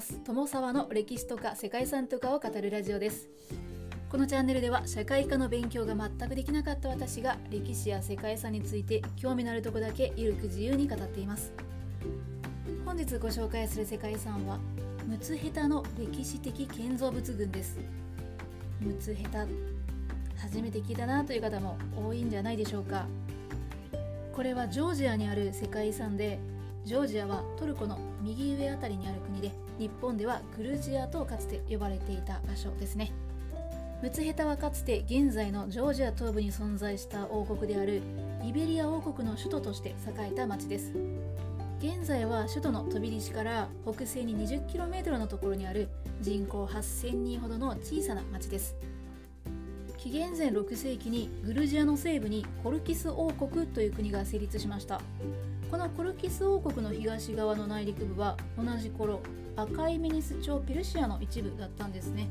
ます。友沢の歴史とか世界遺産とかを語るラジオです。このチャンネルでは社会科の勉強が全くできなかった私が歴史や世界遺産について興味のあるとこだけゆるく自由に語っています。本日ご紹介する世界遺産は陸奥ヘタの歴史的建造物群です。陸奥ヘタ初めて聞いたなという方も多いんじゃないでしょうか。これはジョージアにある世界遺産でジョージアはトルコの右上あたりにある国で日本ではグルジアとかつて呼ばれていた場所ですね。ムツヘタはかつて現在のジョージア東部に存在した王国であるイベリア王国の首都として栄えた町です。現在は首都のトビリシから北西に 20km のところにある人口8000人ほどの小さな町です。紀元前6世紀にグルジアの西部にコルキス王国という国が成立しました。このコルキス王国の東側の内陸部は同じ頃赤いメニス朝ペルシアの一部だったんですね。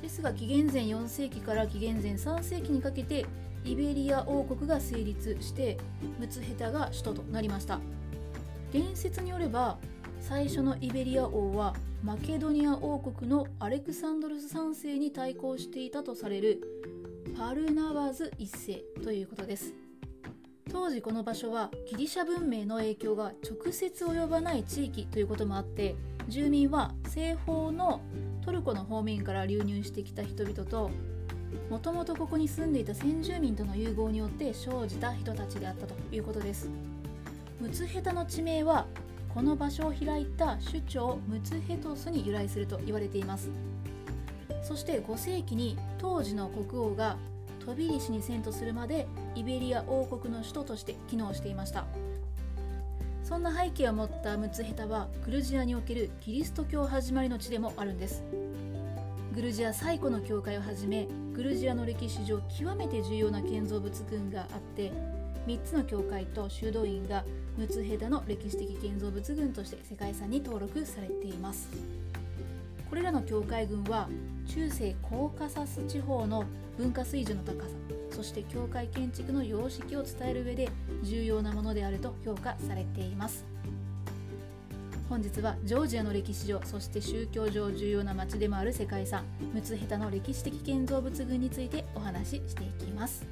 ですが紀元前4世紀から紀元前3世紀にかけてイベリア王国が成立してムツヘタが首都となりました。伝説によれば最初のイベリア王はマケドニア王国のアレクサンドルス3世に対抗していたとされるパルナワズ1世ということです。当時この場所はギリシャ文明の影響が直接及ばない地域ということもあって住民は西方のトルコの方面から流入してきた人々ともともとここに住んでいた先住民との融合によって生じた人たちであったということです。ムツヘタの地名はこの場所を開いた首長ムツヘトスに由来すると言われています。そして5世紀に当時の国王が飛び石に遷都するまでイベリア王国の首都として機能していました。そんな背景を持ったムツヘタはグルジアにおけるキリスト教始まりの地でもあるんです。グルジア最古の教会をはじめグルジアの歴史上極めて重要な建造物群があって3つの教会と修道院がムツヘタの歴史的建造物群として世界遺産に登録されています。これらの教会群は中世コーカサス地方の文化水準の高さそして教会建築の様式を伝える上で重要なものであると評価されています。本日はジョージアの歴史上そして宗教上重要な町でもある世界遺産ムツヘタの歴史的建造物群についてお話ししていきます。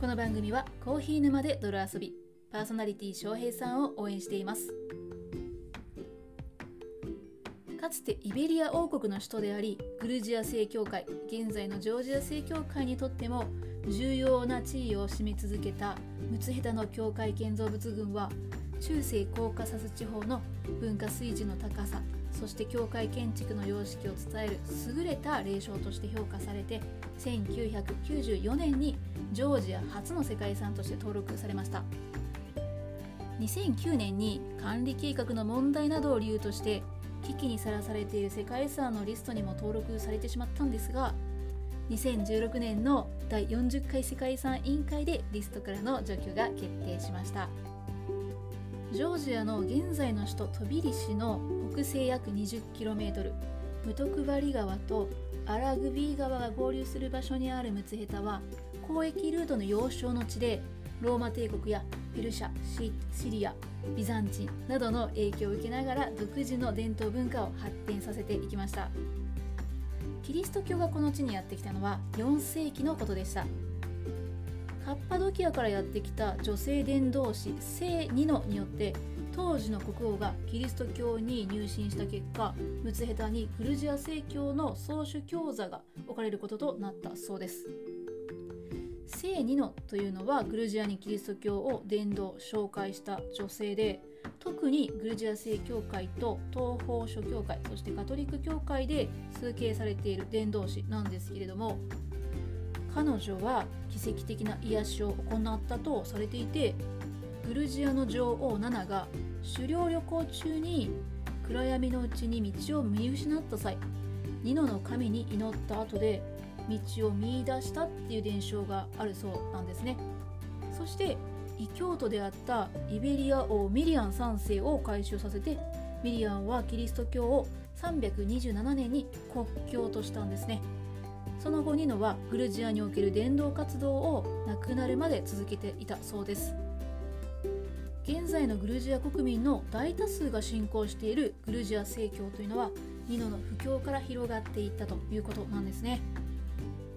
この番組はコーヒー沼で泥遊びパーソナリティ翔平さんを応援しています。かつてイベリア王国の首都でありグルジア正教会現在のジョージア正教会にとっても重要な地位を占め続けたムツヘタの教会建造物群は中世コーカサス地方の文化水準の高さそして教会建築の様式を伝える優れた霊障として評価されて1994年にジョージア初の世界遺産として登録されました。2009年に管理計画の問題などを理由として危機にさらされている世界遺産のリストにも登録されてしまったんですが2016年の第40回世界遺産委員会でリストからの除去が決定しました。ジョージアの現在の首都トビリシの北西約 20km ムトクバリ川とアラグビー川が合流する場所にあるムツヘタは交易ルートの要衝の地でローマ帝国やペルシャシリアビザンチンなどの影響を受けながら独自の伝統文化を発展させていきました。キリスト教がこの地にやってきたのは4世紀のことでした。カッパドキアからやってきた女性伝道師聖ニノによって当時の国王がキリスト教に入信した結果ムツヘタにグルジア正教の宗主教座が置かれることとなったそうです。聖ニノというのはグルジアにキリスト教を伝道紹介した女性で特にグルジア正教会と東方諸教会そしてカトリック教会で崇敬されている伝道師なんですけれども彼女は奇跡的な癒しを行ったとされていてグルジアの女王ナナが狩猟旅行中に暗闇のうちに道を見失った際ニノの神に祈った後で道を見出したっていう伝承があるそうなんですね。そして異教徒であったイベリア王ミリアン3世を改宗させてミリアンはキリスト教を327年に国教としたんですね。その後ニノはグルジアにおける伝道活動を亡くなるまで続けていたそうです。現在のグルジア国民の大多数が信仰しているグルジア正教というのはニノの布教から広がっていったということなんですね。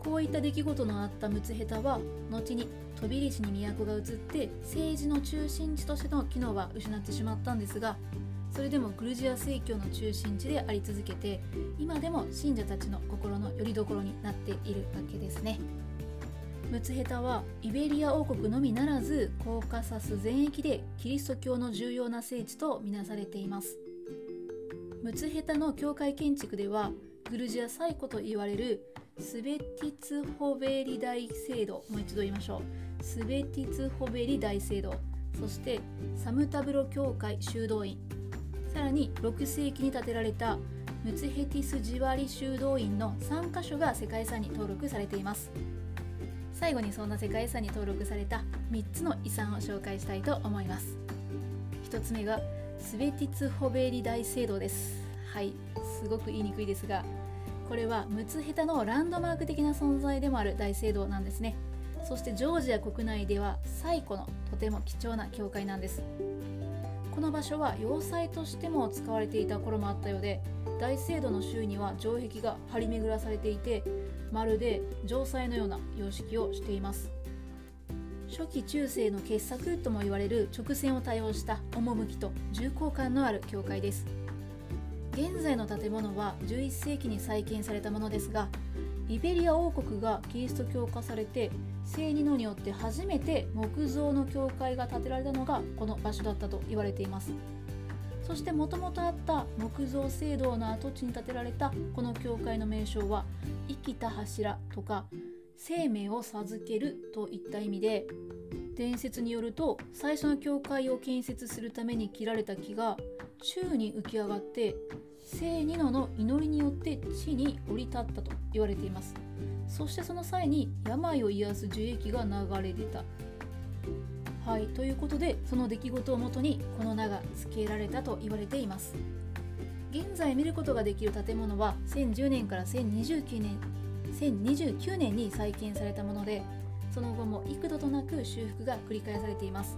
こういった出来事のあったムツヘタは後に飛び石に都が移って政治の中心地としての機能は失ってしまったんですがそれでもグルジア正教の中心地であり続けて今でも信者たちの心の拠り所になっているわけですね。ムツヘタはイベリア王国のみならずコーカサス全域でキリスト教の重要な聖地とみなされています。ムツヘタの教会建築ではグルジア最古と言われるスベティツホベリ大聖堂。もう一度言いましょう。スベティツホベリ大聖堂。そしてサムタブロ教会修道院。さらに6世紀に建てられたムツヘティスジワリ修道院の3カ所が世界遺産に登録されています。最後にそんな世界遺産に登録された3つの遺産を紹介したいと思います。1つ目がスベティツホベリ大聖堂です。はい。すごく言いにくいですがこれはムツヘタのランドマーク的な存在でもある大聖堂なんですね。そしてジョージア国内では最古のとても貴重な教会なんです。この場所は要塞としても使われていた頃もあったようで大聖堂の周囲には城壁が張り巡らされていてまるで城塞のような様式をしています。初期中世の傑作とも言われる直線を多用した趣と重厚感のある教会です。現在の建物は11世紀に再建されたものですがイベリア王国がキリスト教化されて聖ニノによって初めて木造の教会が建てられたのがこの場所だったと言われています。そしてもともとあった木造聖堂の跡地に建てられたこの教会の名称は生きた柱とか生命を授けるといった意味で伝説によると最初の教会を建設するために切られた木が宙に浮き上がって聖ニノの祈りによって地に降り立ったと言われています。そしてその際に病を癒す樹液が流れ出た。はいということでその出来事をもとにこの名が付けられたと言われています。現在見ることができる建物は1010年から1029年1029年に再建されたものでその後も幾度となく修復が繰り返されています。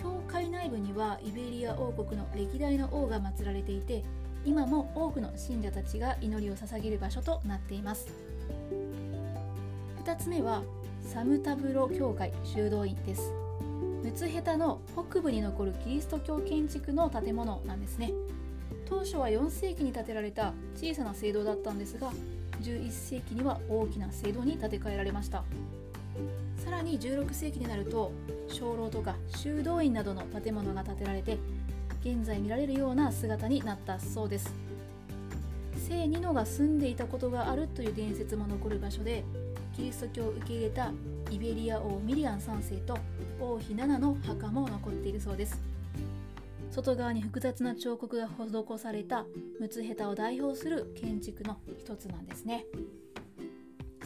教会内部にはイベリア王国の歴代の王が祀られていて今も多くの信者たちが祈りを捧げる場所となっています。2つ目はサムタブロ教会修道院です。ムツヘタの北部に残るキリスト教建築の建物なんですね。当初は4世紀に建てられた小さな聖堂だったんですが11世紀には大きな聖堂に建て替えられました。さらに16世紀になると鐘楼とか修道院などの建物が建てられて現在見られるような姿になったそうです。聖ニノが住んでいたことがあるという伝説も残る場所でキリスト教を受け入れたイベリア王ミリアン3世と王妃ナナの墓も残っているそうです。外側に複雑な彫刻が施されたムツヘタを代表する建築の一つなんですね。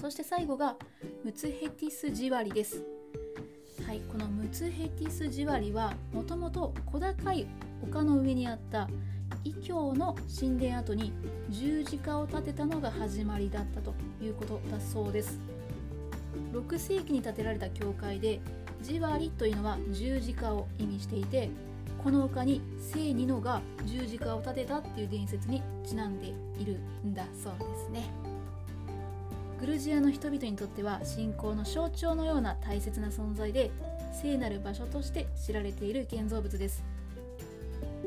そして最後がムツヘティスジワリです。はいこのムツヘティスジワリはもともと小高い丘の上にあった異教の神殿跡に十字架を建てたのが始まりだったということだそうです。6世紀に建てられた教会でジワリというのは十字架を意味していてこの丘に聖ニノが十字架を建てたっていう伝説にちなんでいるんだそうですね。グルジアの人々にとっては信仰の象徴のような大切な存在で聖なる場所として知られている建造物です。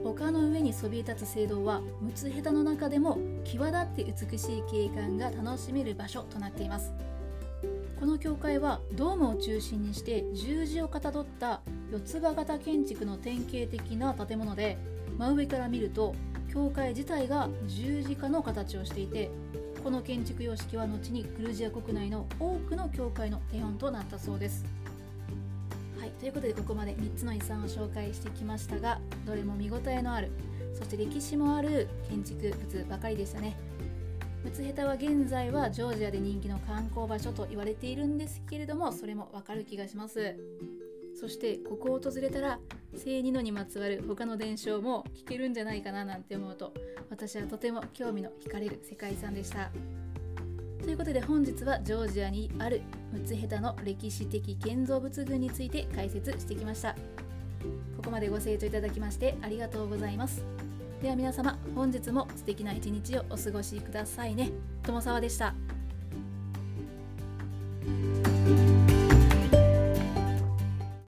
丘の上にそびえ立つ聖堂はムツヘタの中でも際立って美しい景観が楽しめる場所となっています。この教会はドームを中心にして十字をかたどった四つ葉型建築の典型的な建物で真上から見ると教会自体が十字架の形をしていてこの建築様式は後にグルジア国内の多くの教会の手本となったそうです。はいということでここまで3つの遺産を紹介してきましたがどれも見応えのあるそして歴史もある建築物ばかりでしたね。ムツヘタは現在はジョージアで人気の観光場所と言われているんですけれどもそれもわかる気がします。そしてここを訪れたら聖ニノにまつわる他の伝承も聞けるんじゃないかななんて思うと私はとても興味の惹かれる世界遺産でした。ということで本日はジョージアにあるムツヘタの歴史的建造物群について解説してきました。ここまでご清聴いただきましてありがとうございます。では皆様本日も素敵な一日をお過ごしくださいね。友沢でした。